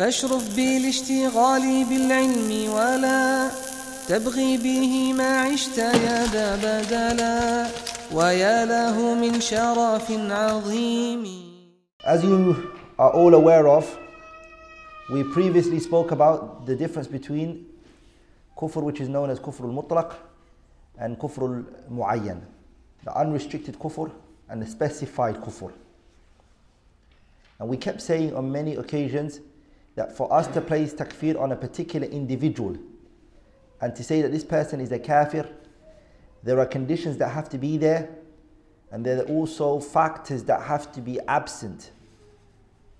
فاشرف بالاشتغال بالعلم ولا تبغي به ما عشت يا ذا بدلا ويا له من شرف عظيم As you are all aware of, we previously spoke about the difference between kufr which is known as kufr al-mutlaq and kufr al-muayyan. The unrestricted kufr and the specified kufr. And we kept saying on many occasions that for us to place takfir on a particular individual and to say that this person is a kafir, there are conditions that have to be there and there are also factors that have to be absent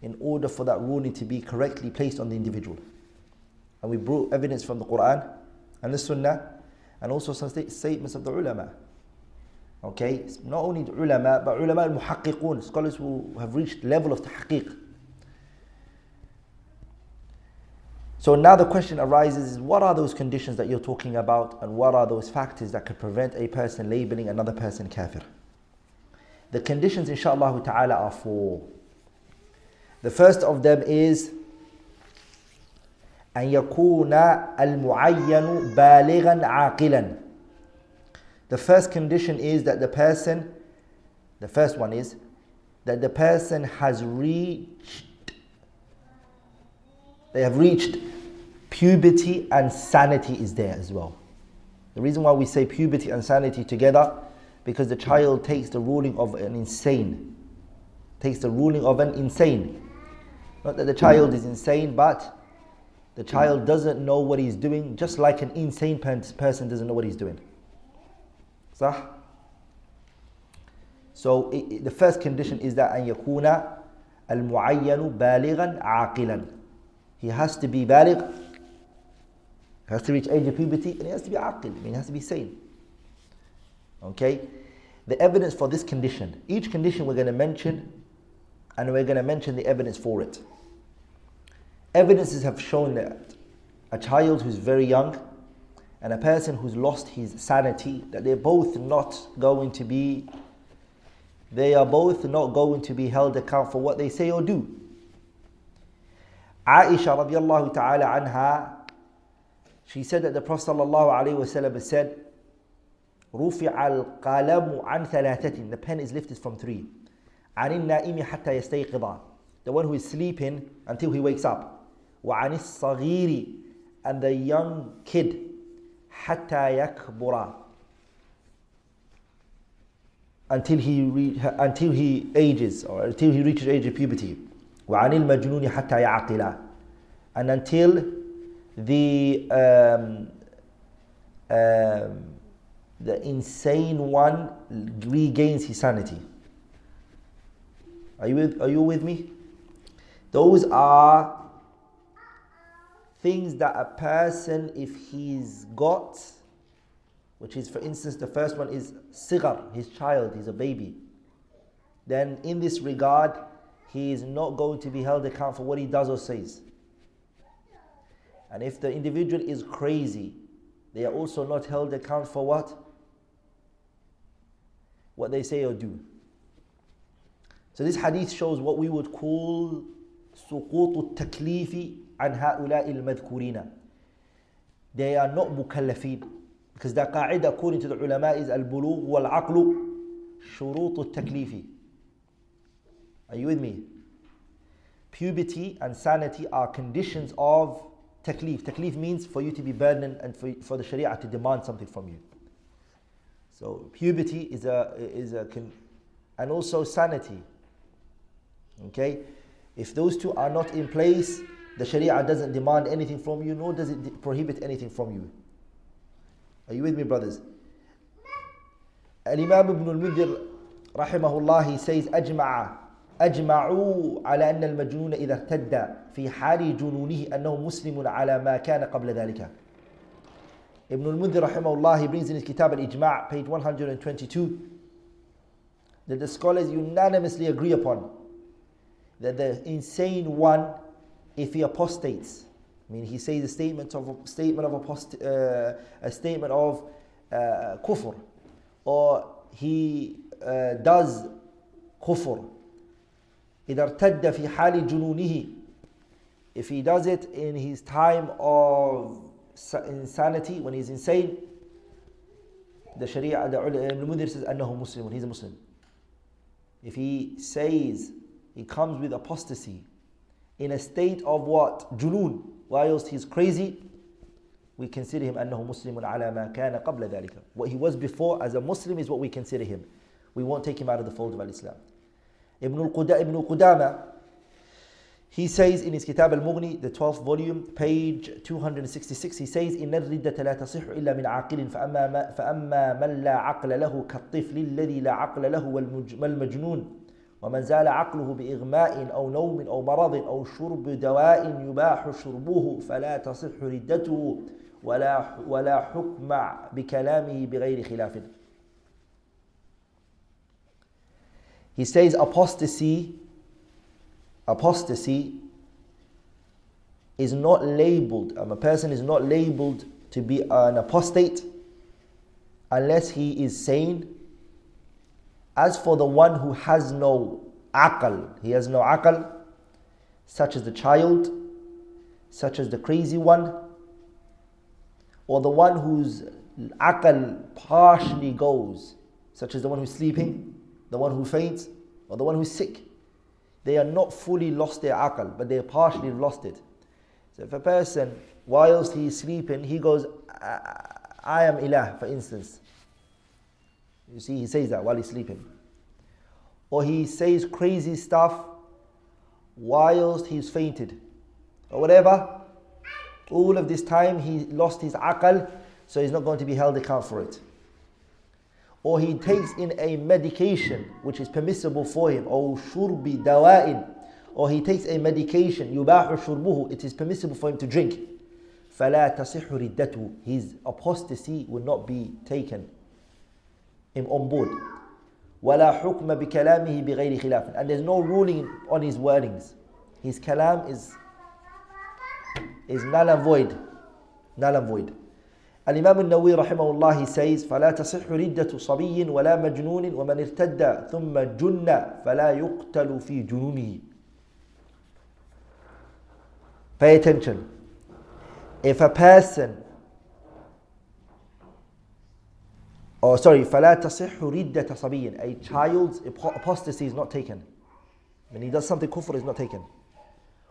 in order for that ruling to be correctly placed on the individual. And we brought evidence from the Quran and the Sunnah and also some statements of the ulama. Okay, not only the ulama, but ulama al-muhaqqiqun, scholars who have reached level of tahqiq. So now the question arises is what are those conditions that you're talking about and what are those factors that could prevent a person labeling another person kafir? The conditions inshallah ta'ala are four. The first of them is أن يكون المعين بالغا عاقلا The first condition is that the person, the first one is that the person has reached, they have reached puberty and sanity is there as well. The reason why we say puberty and sanity together because the child takes the ruling of an insane, takes the ruling of an insane. Not that the child is insane, but the child doesn't know what he's doing, just like an insane person doesn't know what he's doing. صح? So it, it, the first condition is that أن يكون المعين بالغا عاقلا. He has to be baligh, has to reach age of puberty, and he has to be aqil, I mean, he has to be sane. Okay? The evidence for this condition, each condition we're going to mention, and we're going to mention the evidence for it. Evidences have shown that a child who's very young and a person who's lost his sanity, that they're both not going to be, they are both not going to be held account for what they say or do. Aisha radiallahu ta'ala anha, she said that the Prophet sallallahu alayhi wasallam said, رفع القلم عن ثلاثة The pen is lifted from three. عن النائم حتى يستيقظ The one who is sleeping until he wakes up. وعن الصغير And the young kid حتى يكبر until he re- until he ages or until he reaches age of puberty وعن المجنون حتى يعقل and until the um, um, the insane one regains his sanity. Are you with, are you with me? Those are things that a person, if he's got, which is, for instance, the first one is sigar, his child, he's a baby. Then, in this regard, he is not going to be held account for what he does or says. And if the individual is crazy, they are also not held account for what? What they say or do. So this hadith shows what we would call سقوط التكليف عن هؤلاء المذكورين. They are not mukallafin. Because the qaida according to the ulama is البلوغ والعقل شروط التكليف. Are you with me? Puberty and sanity are conditions of taklif. Taklif means for you to be burdened and for, for the sharia to demand something from you. So puberty is a is a con- and also sanity. Okay, if those two are not in place, the Sharia doesn't demand anything from you, nor does it de- prohibit anything from you. Are you with me, brothers? Al Imam Ibn al Mundhir, rahimahullah, he says, أجمع أجمعوا على أن المجنون إذا ارتد في حال جنونه أنه مسلم على ما كان قبل ذلك. Ibn al-Mudhir rahimahullah, he brings in his kitab al-Ijma' page 122 that the scholars unanimously agree upon that the insane one, if he apostates, I mean, he says a statement of a statement of apost- uh, a statement of uh, kufr, or he uh, does kufr. إذا ارتد في حال جنونه if he does it in his time of insanity, when he's insane, the Sharia, the Ibn Mundhir says, أنه Muslim, he's a Muslim. If he says he comes with apostasy in a state of what? Junoon, whilst he's crazy, we consider him أنه مسلم على ما كان قبل ذلك. What he was before as a Muslim is what we consider him. We won't take him out of the fold of Islam. Ibn Qudama, he says in his Kitab al-Mughni, the 12th volume, page 266, he says, إن الردة لا تصح إلا من عاقل فأما, فأما من لا عقل له كالطفل الذي لا عقل له والمجنون ومن زال عقله بإغماء أو نوم أو مرض أو شرب دواء يباح شربه فلا تصح ردته ولا ولا حكم بكلامه بغير خلاف. He says apostasy apostasy is not labeled, um, a person is not labeled to be an apostate unless he is sane. As for the one who has no aql, he has no aql, such as the child, such as the crazy one, or the one whose aql partially goes, such as the one who's sleeping, the one who faints, or the one who's sick. They are not fully lost their aql, but they are partially lost it. So if a person, whilst he is sleeping, he goes, I am ilah, for instance. You see, he says that while he's sleeping. Or he says crazy stuff whilst he's fainted. Or whatever. All of this time he lost his aql, so he's not going to be held account for it or he takes in a medication which is permissible for him, or shurbi dawa'in, or he takes a medication, yubahu shurbuhu, it is permissible for him to drink. فَلَا تَصِحُ رِدَّتُهُ His apostasy will not be taken him on board. وَلَا حُكْمَ بِكَلَامِهِ بِغَيْرِ خِلَافٍ And there's no ruling on his wordings. His kalam is, is null and void. Null and void. الإمام النووي رحمه الله says فلا تصح ردة صبي ولا مجنون ومن ارتد ثم جن فلا يقتل في جنونه Pay attention. If a person or sorry فلا تصح ردة صبي a child's apostasy is not taken when he does something kufr is not taken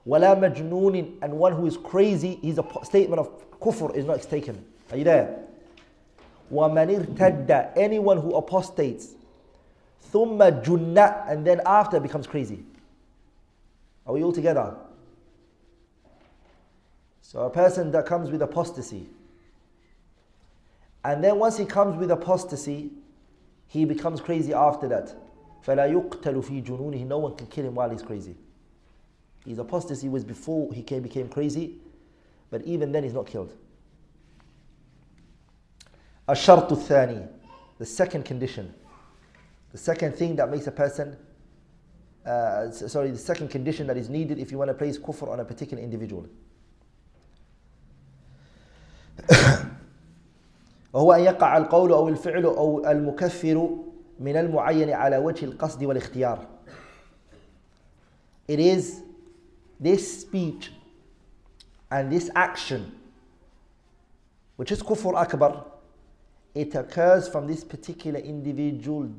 ولا مجنون and one who is crazy his statement of kufr is not taken Are you there? وَمَنِ ارْتَدَّ Anyone who apostates ثُمَّ جُنَّ And then after becomes crazy. Are we all together? So a person that comes with apostasy. And then once he comes with apostasy, he becomes crazy after that. فَلَا يُقْتَلُ فِي جُنُونِهِ No one can kill him while he's crazy. His apostasy was before he became crazy, but even then he's not killed. الشرط الثاني the second condition the second thing that makes a person uh, sorry the second condition that is needed if you want to place kufr on a particular individual وهو أن يقع القول أو الفعل أو المكفر من المعين على وجه القصد والاختيار It is this speech and this action which is kufr akbar it occurs from this particular individual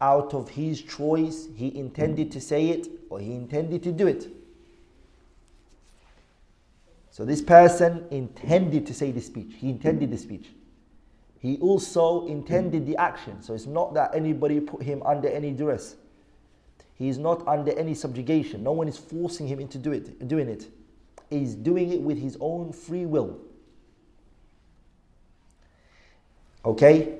out of his choice. He intended to say it or he intended to do it. So this person intended to say the speech. He intended the speech. He also intended the action. So it's not that anybody put him under any duress. He is not under any subjugation. No one is forcing him into do it, doing it. He's doing it with his own free will. Okay?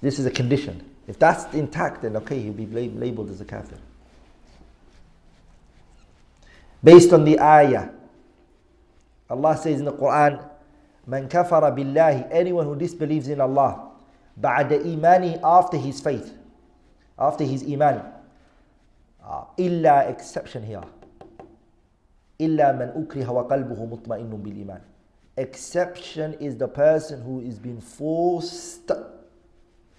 This is a condition. If that's intact, then okay, he'll be labeled as a kafir. Based on the ayah, Allah says in the Quran, Man kafara billahi, anyone who disbelieves in Allah, ba'da imani, after his faith, after his iman, uh, illa exception here, illa man ukriha wa qalbuhu mutma'innun bil iman Exception is the person who is being forced.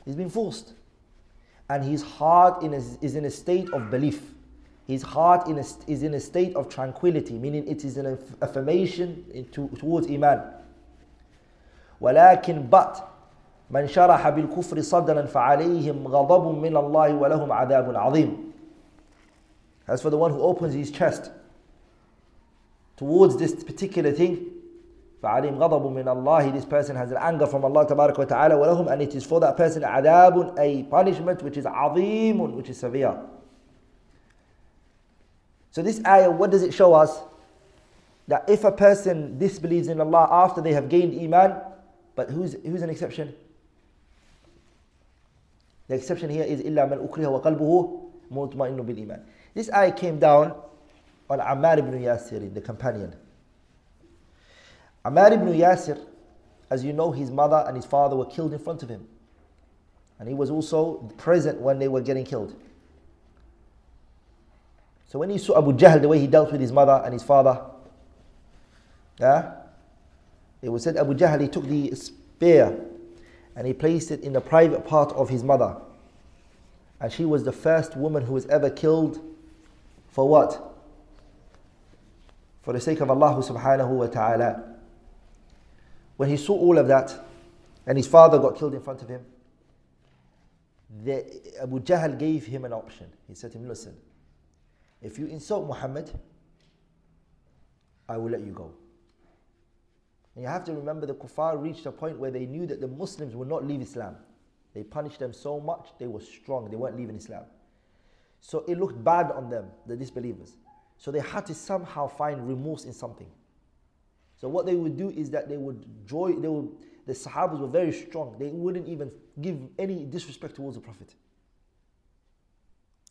He's been forced. And his heart in a, is in a state of belief. His heart in a, is in a state of tranquility, meaning it is an affirmation into, towards Iman. ولكن but من شرح بالكفر صدرا فعليهم غضب من الله ولهم عذاب عظيم. As for the one who opens his chest towards this particular thing, فعليهم غضب من الله this person has an anger from Allah تبارك وتعالى ولهم and it is for that person عذاب a punishment which is عظيم which is severe so this ayah what does it show us that if a person disbelieves in Allah after they have gained iman but who's, who's an exception the exception here is إلا من أكره وقلبه مطمئن بالإيمان this ayah came down on Ammar ibn Yasir the companion Ammar ibn Yasir, as you know, his mother and his father were killed in front of him. And he was also present when they were getting killed. So when he saw Abu Jahl, the way he dealt with his mother and his father, yeah, it was said Abu Jahl, he took the spear and he placed it in the private part of his mother. And she was the first woman who was ever killed for what? For the sake of Allah subhanahu wa ta'ala. When he saw all of that, and his father got killed in front of him, the, Abu Jahl gave him an option. He said to him, Listen, if you insult Muhammad, I will let you go. And you have to remember the kuffar reached a point where they knew that the Muslims would not leave Islam. They punished them so much, they were strong, they weren't leaving Islam. So it looked bad on them, the disbelievers. So they had to somehow find remorse in something. So what they would do is that they would joy, they would, the Sahabas were very strong. They wouldn't even give any disrespect towards the Prophet.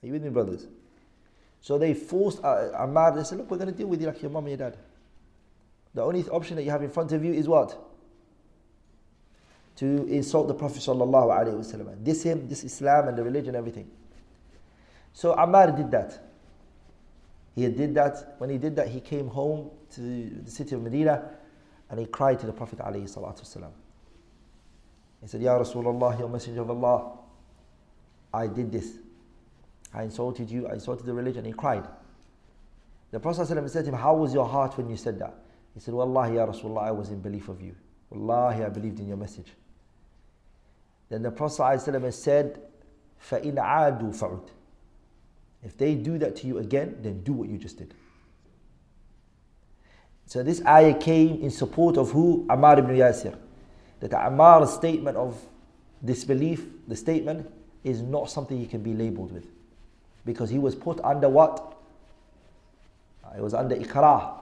Are you with me, brothers? So they forced uh, Ammar, they said, look, we're going to deal with you like your mom and your dad. The only option that you have in front of you is what? To insult the Prophet sallallahu alaihi wasallam, This him, this Islam and the religion, everything. So Ammar did that. He did that. When he did that, he came home to the city of Medina and he cried to the Prophet ﷺ. He said, Ya Rasulullah, Ya Messenger of Allah, I did this. I insulted you, I insulted the religion. He cried. The Prophet ﷺ said to him, How was your heart when you said that? He said, Wallahi, Ya Rasulullah, I was in belief of you. Wallahi, I believed in your message. Then the Prophet ﷺ said, فَإِنْ عَادُوا فَعُدْ if they do that to you again, then do what you just did. So this ayah came in support of who? Ammar ibn Yasir. That Ammar's statement of disbelief, the statement, is not something he can be labeled with. Because he was put under what? It was under ikrah.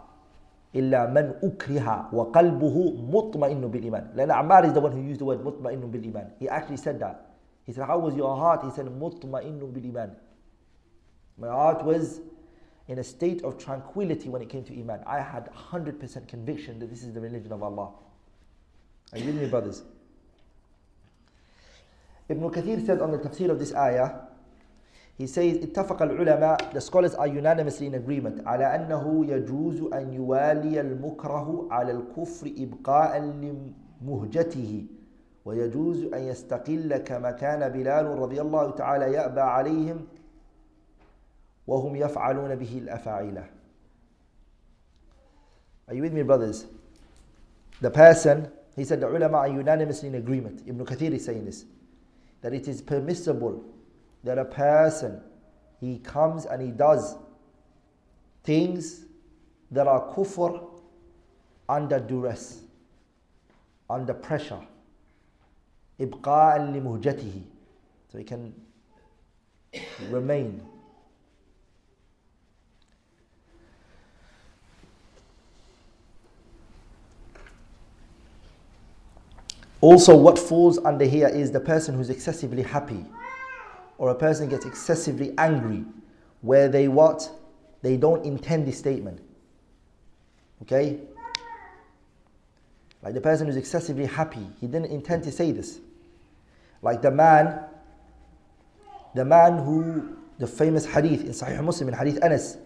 إلا من أكره وقلبه مطمئن بالإيمان. لأن Ammar is the one who used the word مطمئن بالإيمان. He actually said that. He said, How was your heart? He said, مطمئن بالإيمان. My heart was in a state of tranquility when it came to Iman. I had 100% conviction that this is the religion of Allah. Are you with me, brothers? Ibn Kathir said on the tafsir of this ayah, he says, اتفق العلماء, the scholars are unanimously in agreement, على أنه يجوز أن يوالي المكره على الكفر إبقاء لمهجته ويجوز أن يستقل كما كان بلال رضي الله تعالى يأبى عليهم وهم يفعلون به الأفاعيل Are you with me brothers? The person, he said the ulama are unanimously in agreement. Ibn Kathir is saying this. That it is permissible that a person, he comes and he does things that are kufr under duress, under pressure. إبقاء لمهجته. So he can remain Also, what falls under here is the person who's excessively happy, or a person gets excessively angry, where they what? They don't intend this statement. Okay? Like the person who's excessively happy, he didn't intend to say this. Like the man, the man who, the famous hadith in Sahih Muslim, in Hadith Anas,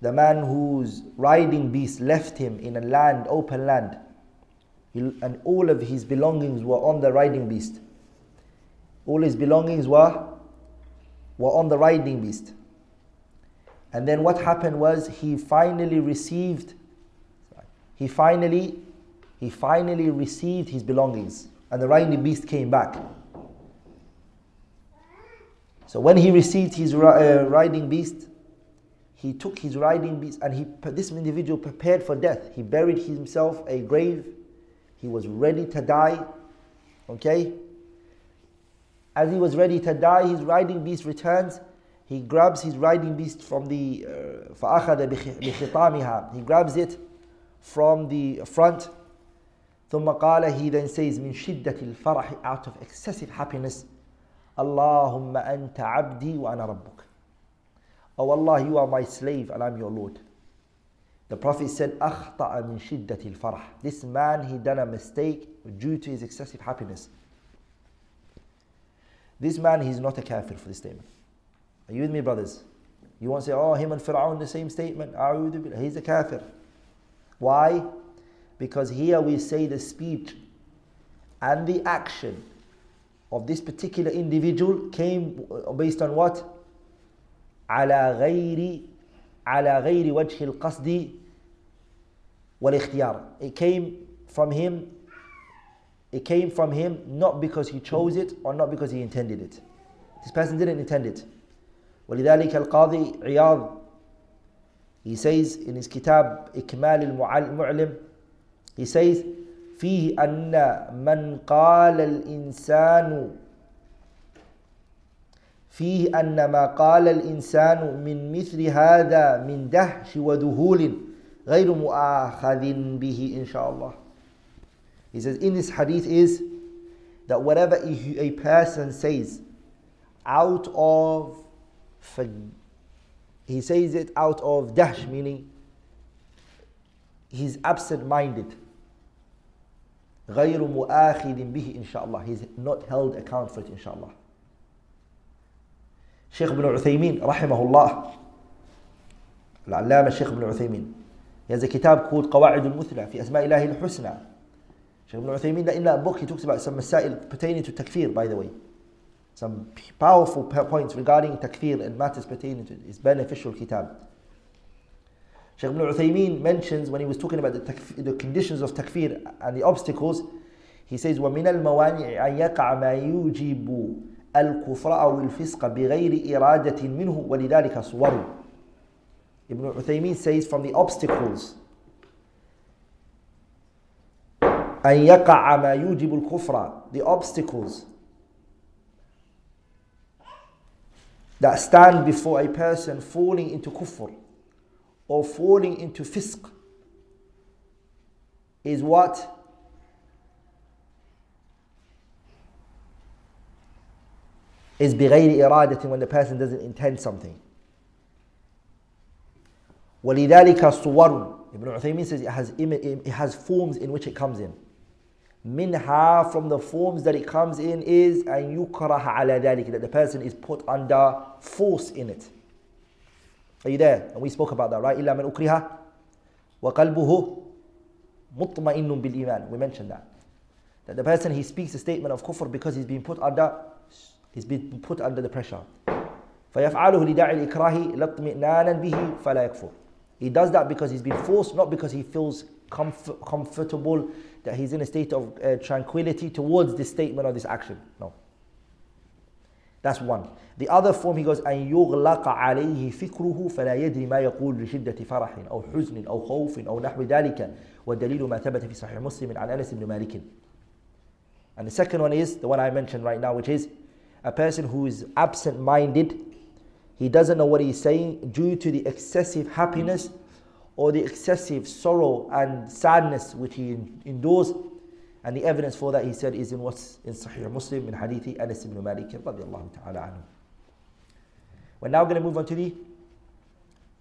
the man whose riding beast left him in a land, open land and all of his belongings were on the riding beast. All his belongings were, were on the riding beast. And then what happened was he finally received, he finally, he finally received his belongings. And the riding beast came back. So when he received his uh, riding beast, he took his riding beast and he, this individual prepared for death. He buried himself a grave. He was ready to die. Okay? As he was ready to die, his riding beast returns. He grabs his riding beast from the فأخذ بخطامها. He grabs it from the front. ثم قال he then says من شدة الفرح out of excessive happiness اللهم أنت عبدي وأنا ربك Oh Allah, you are my slave and I'm your Lord. The Prophet said, أخطأ من شدة الفرح. This man, he done a mistake due to his excessive happiness. This man, he's not a kafir for this statement. Are you with me, brothers? You won't say, oh, him and Fir'aun, the same statement. He's a kafir. Why? Because here we say the speech and the action of this particular individual came based on what? على غير على غير وجه القصد والاختيار. It came from him it came from him not because he chose it or not because he intended it. This person didn't intend it. ولذلك القاضي عياض he says in his كتاب إكمال المعلم he says فيه أن من قال الإنسان فيه أن ما قال الإنسان من مثل هذا من دهش وذهول غير مؤاخذ به إن شاء الله He says, in this hadith is that whatever a person says out of, he says it out of dash, meaning he's absent minded. غير مؤاخذ به إن شاء الله. He's not held account for it إن شاء الله. Sheikh ibn Uthaymin رحمه الله العلامة الشيخ ابن عثيمين a kitab called قواعد المثلى في أسماء الله الحسنى Shaykh ibn Uthaymeen, in that book, he talks about some masail pertaining to takfir, by the way. Some powerful points regarding takfir and matters pertaining to his beneficial kitab. Shaykh ibn Uthaymeen mentions when he was talking about the, takfir, the conditions of takfir and the obstacles, he says, وَمِنَ الْمَوَانِعِ أَن يَقَعَ مَا يُوجِبُ الكفر أو الفسق بغير إرادة منه ولذلك صور Ibn Uthaymeen says from the obstacles أن يقع ما يوجب الكفر the obstacles that stand before a person falling into kufr or falling into fisq is what is بغير إرادة when the person doesn't intend something ولذلك صور Ibn Uthaymeen says it has, it has forms in which it comes in minha from the forms that it comes in is an yukraha ala dhalik that the person is put under force in it are you there and we spoke about that right ukriha wa qalbuhu mutma'innun bil iman we mentioned that that the person he speaks a statement of kufr because he's been put under he's been put under the pressure فيفعله لداعي الإكراه لا اطمئنانا به فلا يكفر he does that because he's been forced not because he feels comfort, comfortable that he's in a state of uh, tranquility towards this statement or this action. No. That's one. The other form he goes أن يغلق عليه فكره فلا يدري ما يقول لشدة فرح أو حزن أو خوف أو نحو ذلك والدليل ما ثبت في صحيح مسلم عن أنس بن مالك. And the second one is the one I mentioned right now, which is a person who is absent-minded. He doesn't know what he's saying due to the excessive happiness or the excessive sorrow and sadness which he endures. And the evidence for that, he said, is in what's in Sahih Muslim in Hadithi Anas ibn Malik radiallahu ta'ala anhu. We're now going to move on to the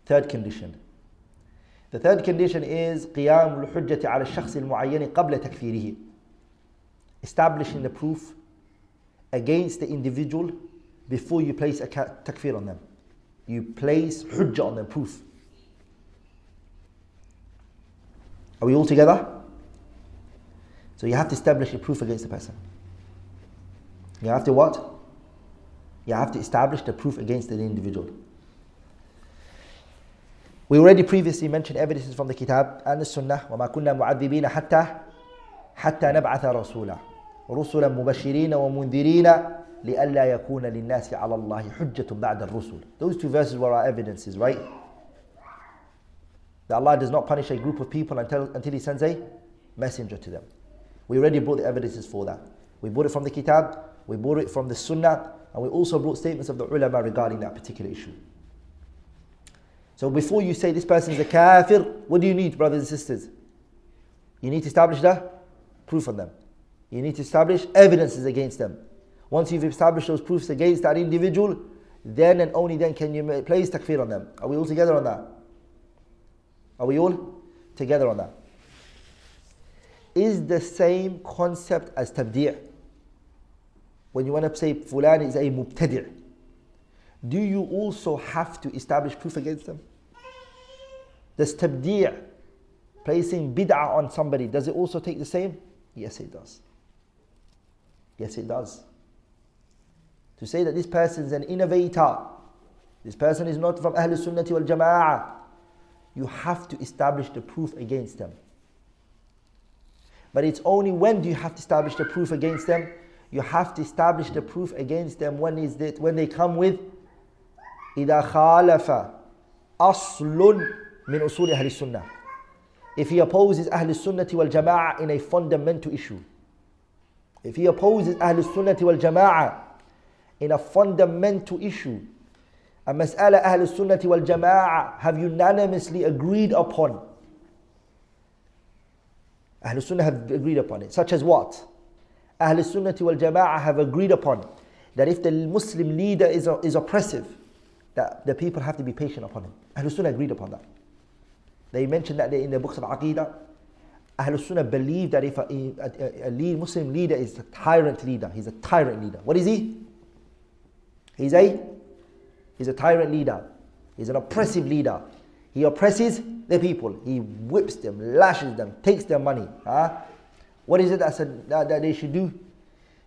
third condition. The third condition is قيام الحجة على الشخص المعين قبل تكفيره. Establishing the proof against the individual before you place a takfir on them. You place hujjah on them, proof. Are we all together? So you have to establish a proof against the person. You have to what? You have to establish the proof against the individual. We already previously mentioned evidences from the Kitab and the Sunnah. وَمَا كُنَّا مُعَذِّبِينَ حَتَّى حَتَّى نَبْعَثَ رَسُولًا رُسُلًا مُبَشِّرِينَ وَمُنذِرِينَ لِأَلَّا يَكُونَ لِلنَّاسِ عَلَى اللَّهِ حُجَّةٌ بَعْدَ الرُّسُلِ Those two verses were our evidences, right? That Allah does not punish a group of people until, until He sends a messenger to them. We already brought the evidences for that. We brought it from the Kitab, we brought it from the Sunnah, and we also brought statements of the ulama regarding that particular issue. So before you say this person is a kafir, what do you need, brothers and sisters? You need to establish the proof on them. You need to establish evidences against them. Once you've established those proofs against that individual, then and only then can you place takfir on them. Are we all together on that? Are we all together on that? Is the same concept as tabdi'. When you want to say fulan is a mubtadi' do you also have to establish proof against them? Does tabdi', placing bid'ah on somebody, does it also take the same? Yes, it does. Yes, it does. To say that this person is an innovator, this person is not from Ahl Sunnati wal Jama'ah, you have to establish the proof against them. But it's only when do you have to establish the proof against them? You have to establish the proof against them when is that when they come with إذا خالف أصل من أصول أهل السنة if he opposes أهل السنة والجماعة in a fundamental issue if he opposes Ahl Sunnah wal Jama'ah in a fundamental issue, a mas'ala Ahl Sunnah wal Jama'ah have unanimously agreed upon. Ahl Sunnah have agreed upon it, such as what? Ahl Sunnah wal Jama'ah have agreed upon that if the Muslim leader is, is oppressive, that the people have to be patient upon him. Ahl Sunnah agreed upon that. They mentioned that in the books of Aqidah Ahlul Sunnah believe that if a, a, a lead, Muslim leader is a tyrant leader, he's a tyrant leader. What is he? He's a, he's a tyrant leader. He's an oppressive leader. He oppresses the people. He whips them, lashes them, takes their money. Huh? What is it that, that, that they should do?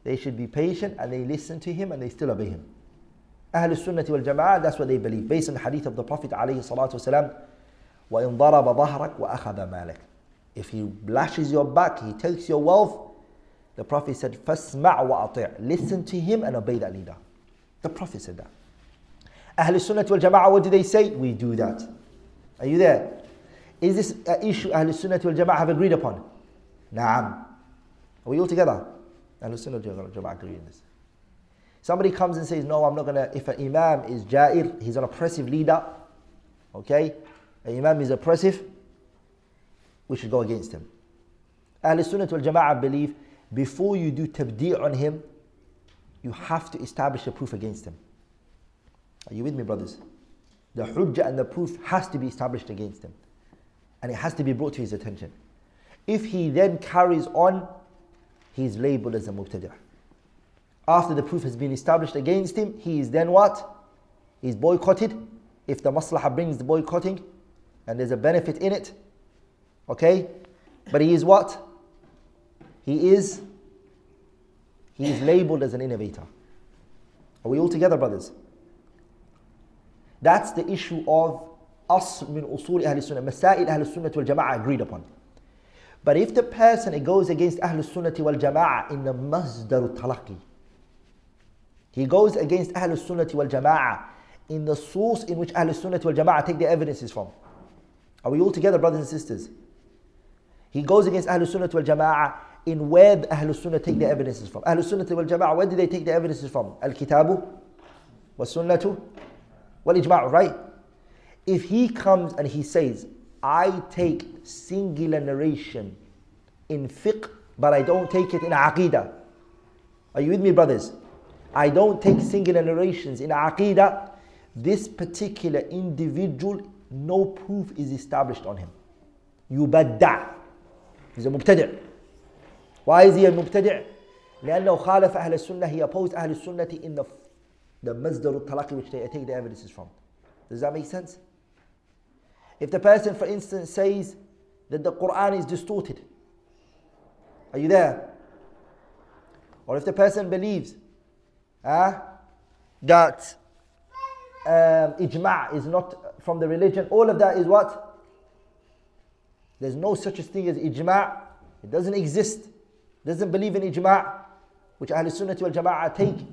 They should be patient and they listen to him and they still obey him. Ahl Sunnah wal Jama'ah, that's what they believe. Based on the hadith of the Prophet alayhi salatu wasalam, وَإِن ضَرَبَ ظَهْرَكَ وَأَخَذَ مَالَكَ If he lashes your back, he takes your wealth, the Prophet said, فَاسْمَعْ وَأَطِعْ Listen to him and obey that leader. The Prophet said that. Ahl Sunnah wal Jama'ah, what do they say? We do that. Are you there? Is this an issue Ahl Sunnah wal Jama'ah have agreed upon? Naam. Are we all together? Ahl Sunnah wal Jama'ah agree in this. Somebody comes and says, No, I'm not going to. If an Imam is Ja'ir, he's an oppressive leader, okay? An Imam is oppressive, we should go against him. Ahl Sunnah wal Jama'ah believe before you do tabdi' on him, you have to establish a proof against him. Are you with me, brothers? The hujjah and the proof has to be established against him. And it has to be brought to his attention. If he then carries on, he is labeled as a mubtadi'. After the proof has been established against him, he is then what? He's boycotted. If the maslahah brings the boycotting and there's a benefit in it. Okay? But he is what? He is he is labeled as an innovator. Are we all together, brothers? That's the issue of us min usul Ahl Sunnah, Masail Ahl Sunnah wal Jama'ah agreed upon. But if the person goes against Ahl Sunnah wal Jama'ah in the Masdar Talaqi, he goes against Ahl Sunnah wal Jama'ah in the source in which Ahl Sunnah wal Jama'ah take their evidences from. Are we all together, brothers and sisters? He goes against Ahlul Sunnah wal Jama'ah in where the Ahlul Sunnah take the evidences from. Ahlul Sunnah wal Jama'ah, where do they take the evidences from? Al Kitabu, wa Sunnatu, wal Ijma'u, right? If he comes and he says, I take singular narration in fiqh, but I don't take it in aqidah. Are you with me, brothers? I don't take singular narrations in aqidah. This particular individual, no proof is established on him. You badda. A mubtadi'. Why is he a mubtadi'? لأنه خالف أهل السنة he opposed أهل السنة in the the مصدر التلقي which they take the evidences from. Does that make sense? If the person, for instance, says that the Quran is distorted, are you there? Or if the person believes uh, that um, ijma' is not from the religion, all of that is what? There's no such a thing as ijma'. It doesn't exist. Doesn't believe in ijma', which Ahlul Sunnah wal Jama'ah take.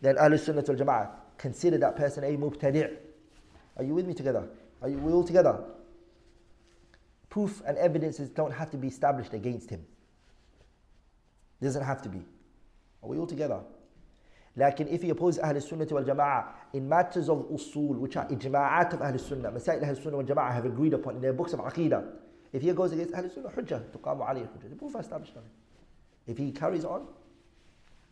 Then Ahlul Sunnah wal Jama'ah consider that person a mubtadi'. Are you with me together? Are you we all together? Proof and evidences don't have to be established against him. Doesn't have to be. Are we all together? Like if he opposes Ahl Sunnah wal Jama'ah in matters of usul, which are ijma'at of Sunnah, Masail Ahl Sunnah wal Jama'ah have agreed upon in their books of Aqidah, if he goes against Ahl Sunnah, Hujjah, tuqamu alayhi Hujjah, the proof established on him. If he carries on,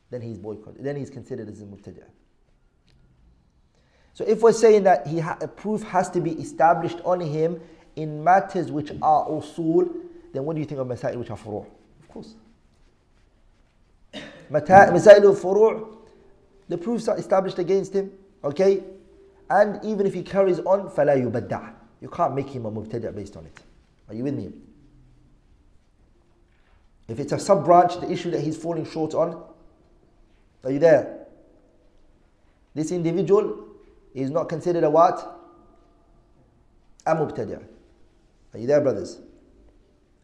then he's boycotted, then he's considered as a mubtadi'. So if we're saying that he ha- a proof has to be established on him in matters which are usul, then what do you think of masail which are furu'? Of course. Masail furu' the proofs are established against him, okay? And even if he carries on, فَلَا يُبَدَّعْ You can't make him a mubtadi' based on it. Are you with me? If it's a sub branch, the issue that he's falling short on, are you there? This individual is not considered a what? A mubtadi'. Are you there, brothers?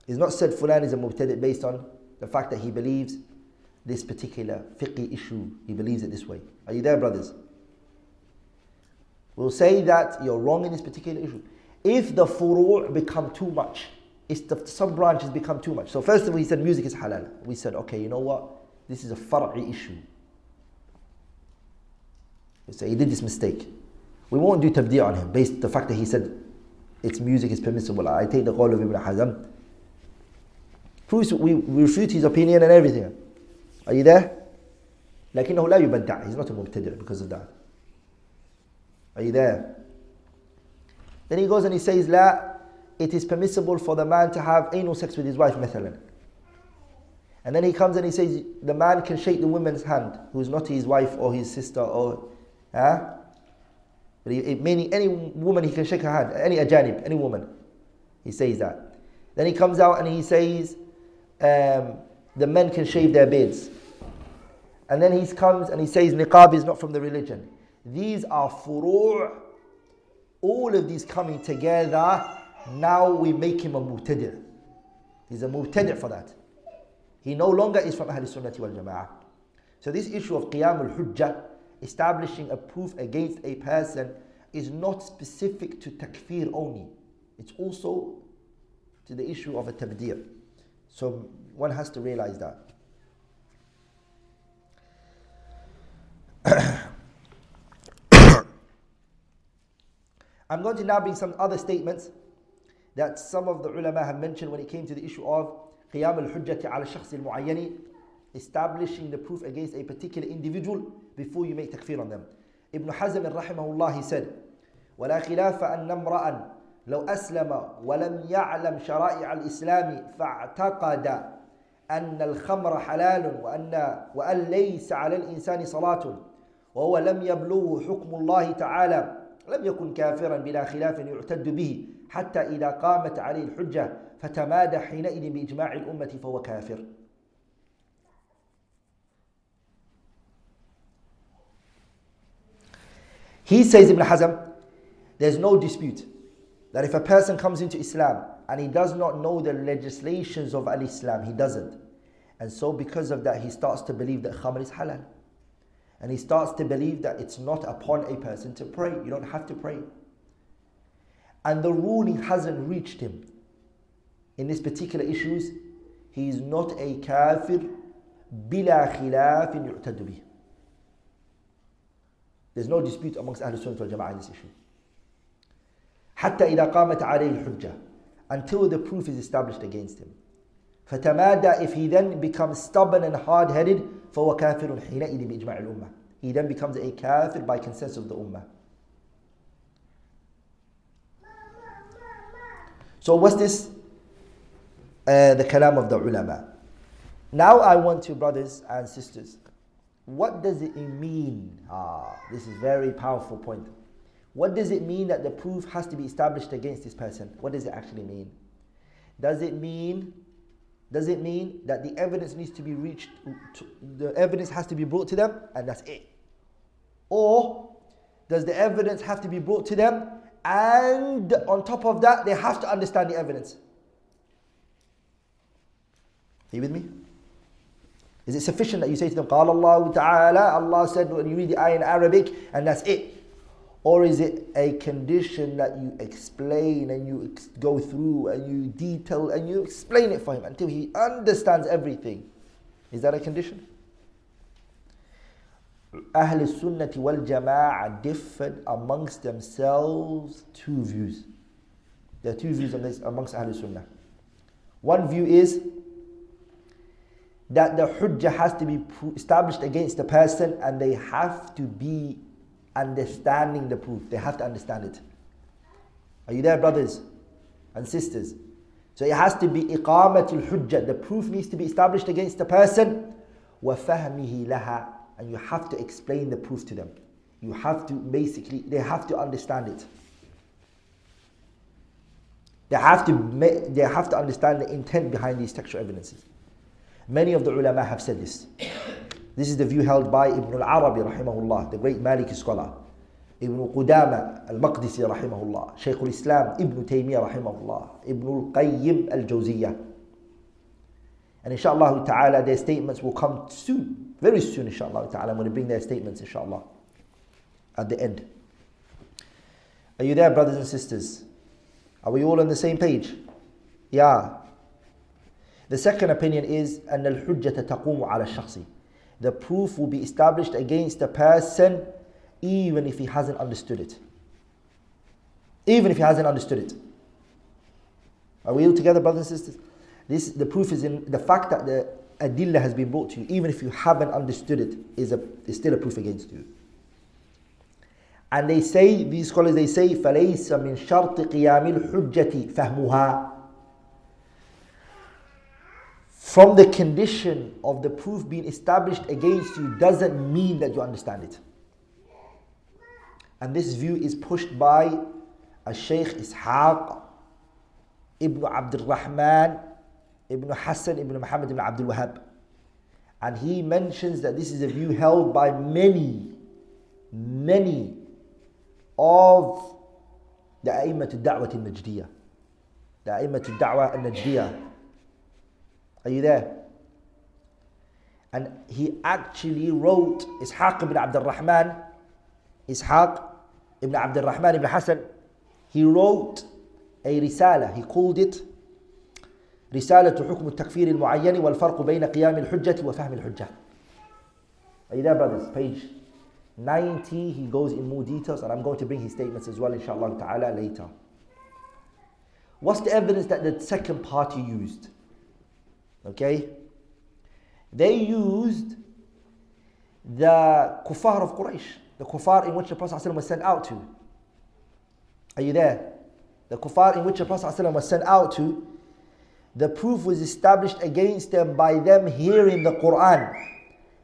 He's not said Fulan is a mubtadi' based on the fact that he believes this particular fiqh issue. He believes it this way. Are you there, brothers? We'll say that you're wrong in this particular issue If the furu' become too much, if the sub branches become too much. So first of all, he said music is halal. We said, okay, you know what? This is a far'i issue. We say he did this mistake. We won't do tabdi' on him based on the fact that he said its music is permissible. I take the call of Ibn Hazm. Proves we, we refute his opinion and everything. Are you there? لكنه لا يبدع he's not a mubtadi' because of that are you there then he goes and he says لا it is permissible for the man to have anal sex with his wife مثلا and then he comes and he says the man can shake the woman's hand who's not his wife or his sister or huh? but he, meaning any woman he can shake her hand any ajanib any woman he says that then he comes out and he says um, the men can shave their beards. And then he comes and he says niqab is not from the religion. These are furu'. All of these coming together, now we make him a mubtadi'. He's a mubtadi' for that. He no longer is from Ahl Sunnati wal Jama'ah. So this issue of Qiyam al-Hujjah, establishing a proof against a person, is not specific to takfir only. It's also to the issue of a tabdi'. So one has to realize that. I'm going to now bring some other statements that some of the ulama have mentioned when it came to the issue of قيام الحجة على الشخص المعين establishing the proof against a particular individual before you make takfir on them. Ibn Hazm rahimahullah he said ولا خلاف أن امرأ لو أسلم ولم يعلم شرائع الإسلام فاعتقد أن الخمر حلال وأن وأن ليس على الإنسان صلاة وهو لم يبلغه حكم الله تعالى لم يكن كافرا بلا خلاف يعتد به حتى إذا قامت عليه الحجة فتمادى حينئذ بإجماع الأمة فهو كافر He says Ibn Hazm, there's no dispute that if a person comes into Islam and he does not know the legislations of Al Islam, he doesn't. And so, because of that, he starts to believe that khamr is halal. And he starts to believe that it's not upon a person to pray. You don't have to pray. And the ruling hasn't reached him in these particular issues. He is not a kafir bila khilafin yu'tadu bih. There's no dispute amongst Ahlul Sunnah wal Jama'ah in this issue. حتى إذا قامت عليه الحجة until the proof is established against him. فتمادى if he then becomes stubborn and hard-headed فهو كافر حينئذ بإجماع الأمة. He then becomes a kafir by consensus of the ummah. So what's this? Uh, the kalam of the ulama. Now I want you brothers and sisters, what does it mean? Ah, this is very powerful point. What does it mean that the proof has to be established against this person? What does it actually mean? Does it mean does it mean that the evidence needs to be reached to, the evidence has to be brought to them and that's it? Or does the evidence have to be brought to them And on top of that, they have to understand the evidence. Are you with me? Is it sufficient that you say to them, قال الله تعالى, Allah said, when you read the ayah in Arabic, and that's it? Or is it a condition that you explain and you ex- go through and you detail and you explain it for him until he understands everything? Is that a condition? Ahl Sunnah wal Jama'ah differed amongst themselves two views. There are two views amongst Ahl Sunnah. One view is that the hujjah has to be established against the person and they have to be understanding the proof. They have to understand it. Are you there, brothers and sisters? So it has to be iqamatul hujjah. The proof needs to be established against the person. وَفَهْمِهِ لَهَا And you have to explain the proof to them. You have to basically, they have to understand it. They have to, they have to understand the intent behind these textual evidences. Many of the ulama have said this. This is the view held by Ibn al-Arabi rahimahullah, the great Maliki scholar. Ibn Qudama al-Maqdisi rahimahullah. Shaykh al-Islam Ibn Taymiyyah rahimahullah. Ibn al-Qayyim al-Jawziyah. And inshallah ta'ala their statements will come soon. Very soon inshallah ta'ala. I'm going to bring their statements inshallah. At the end. Are you there brothers and sisters? Are we all on the same page? Yeah. The second opinion is أن الحجة تقوم على الشخص. The proof will be established against the person even if he hasn't understood it. Even if he hasn't understood it. Are we all together, brothers and sisters? This the proof is in the fact that the adillah has been brought to you, even if you haven't understood it, is a is still a proof against you. And they say, these scholars, they say, فَلَيْسَ مِنْ شَرْطِ قِيَامِ الْحُجَّةِ فَهْمُهَا from the condition of the proof being established against you doesn't mean that you understand it. And this view is pushed by a Shaykh Ishaq ibn Abdul Rahman ibn Hassan ibn Muhammad ibn Abdul Wahab. And he mentions that this is a view held by many, many of the A'immat al-Da'wah al-Najdiyah. The A'immat al-Da'wah al-Najdiyah are you there? And he actually wrote Ishaq ibn Abdul Rahman, Ishaq ibn Abdul Rahman ibn Hassan, he wrote a risala, he called it رسالة حكم التكفير المعين والفرق بين قيام الحجة وفهم الحجة. Are you there, brothers? Page 90, he goes in more details, and I'm going to bring his statements as well, inshallah ta'ala, later. What's the evidence that the second party used? Okay? They used the kuffar of Quraysh, the kuffar in which the Prophet ﷺ was sent out to. Are you there? The kuffar in which the Prophet ﷺ was sent out to, the proof was established against them by them hearing the Quran.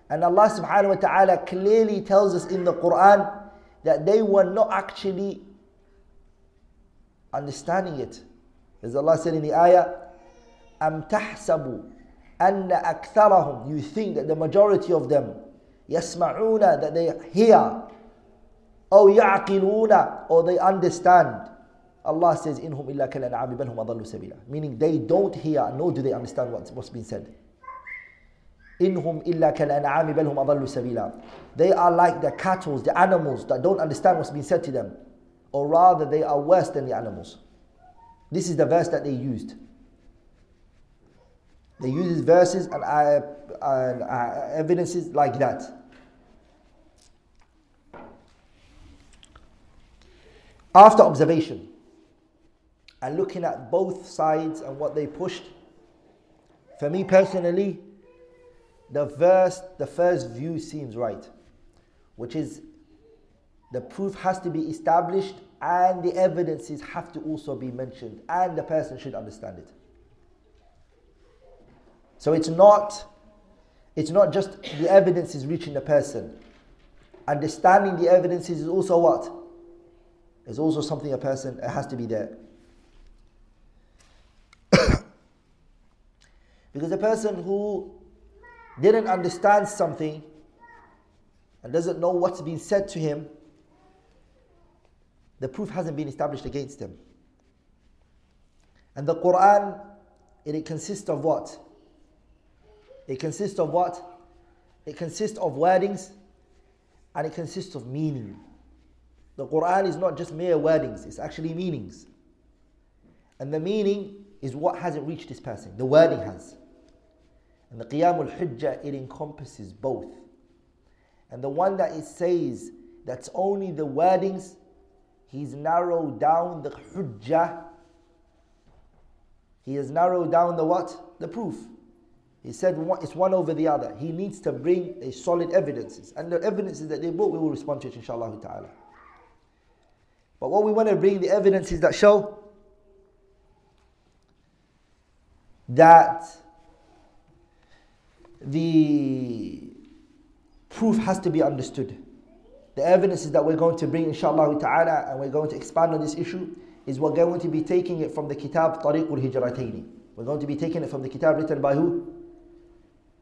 And Allah subhanahu wa ta'ala clearly tells us in the Quran that they were not actually understanding it. As Allah said in the ayah, أم تحسبوا أن أكثرهم you think that the majority of them يسمعون that they hear أو يعقلون or they understand Allah says إنهم إلا كالأنعام بل هم أضل سبيلا meaning they don't hear nor do they understand what's, what's been said إنهم إلا كالأنعام بل هم أضل سبيلا they are like the cattle the animals that don't understand what's been said to them or rather they are worse than the animals this is the verse that they used they use verses and, uh, and uh, evidences like that. After observation and looking at both sides and what they pushed, for me personally, the the first view seems right, which is the proof has to be established and the evidences have to also be mentioned and the person should understand it. So it's not, it's not just the evidence is reaching the person. Understanding the evidences is also what? Is also something a person has to be there. because a person who didn't understand something and doesn't know what's been said to him, the proof hasn't been established against them. And the Quran, it consists of what? It consists of what? It consists of wordings and it consists of meaning. The Quran is not just mere wordings, it's actually meanings. And the meaning is what hasn't reached this person, the wording has. And the Qiyamul Hujjah, it encompasses both. And the one that it says that's only the wordings, he's narrowed down the Hujjah. He has narrowed down the what? The proof. He said it's one over the other. He needs to bring a solid evidences. And the evidences that they brought, we will respond to it inshallah ta'ala. But what we want to bring the evidences that show that the proof has to be understood. The evidences that we're going to bring, inshallah ta'ala, and we're going to expand on this issue, is we're going to be taking it from the kitab Tariqul Hijrataini. We're going to be taking it from the kitab written by who?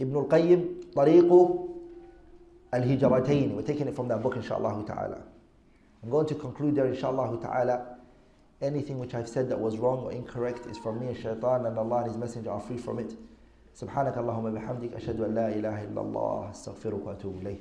Ibn al-Qayyim, Tariqu al-Hijrataini. We're taking it from that book, inshallah ta'ala. I'm going to conclude there, inshallah ta'ala. Anything which I've said that was wrong or incorrect is from me and shaitan, and Allah and His Messenger are free from it. سبحانك اللهم بحمدك أشهد أن لا إله إلا الله أستغفرك وأتوب إليه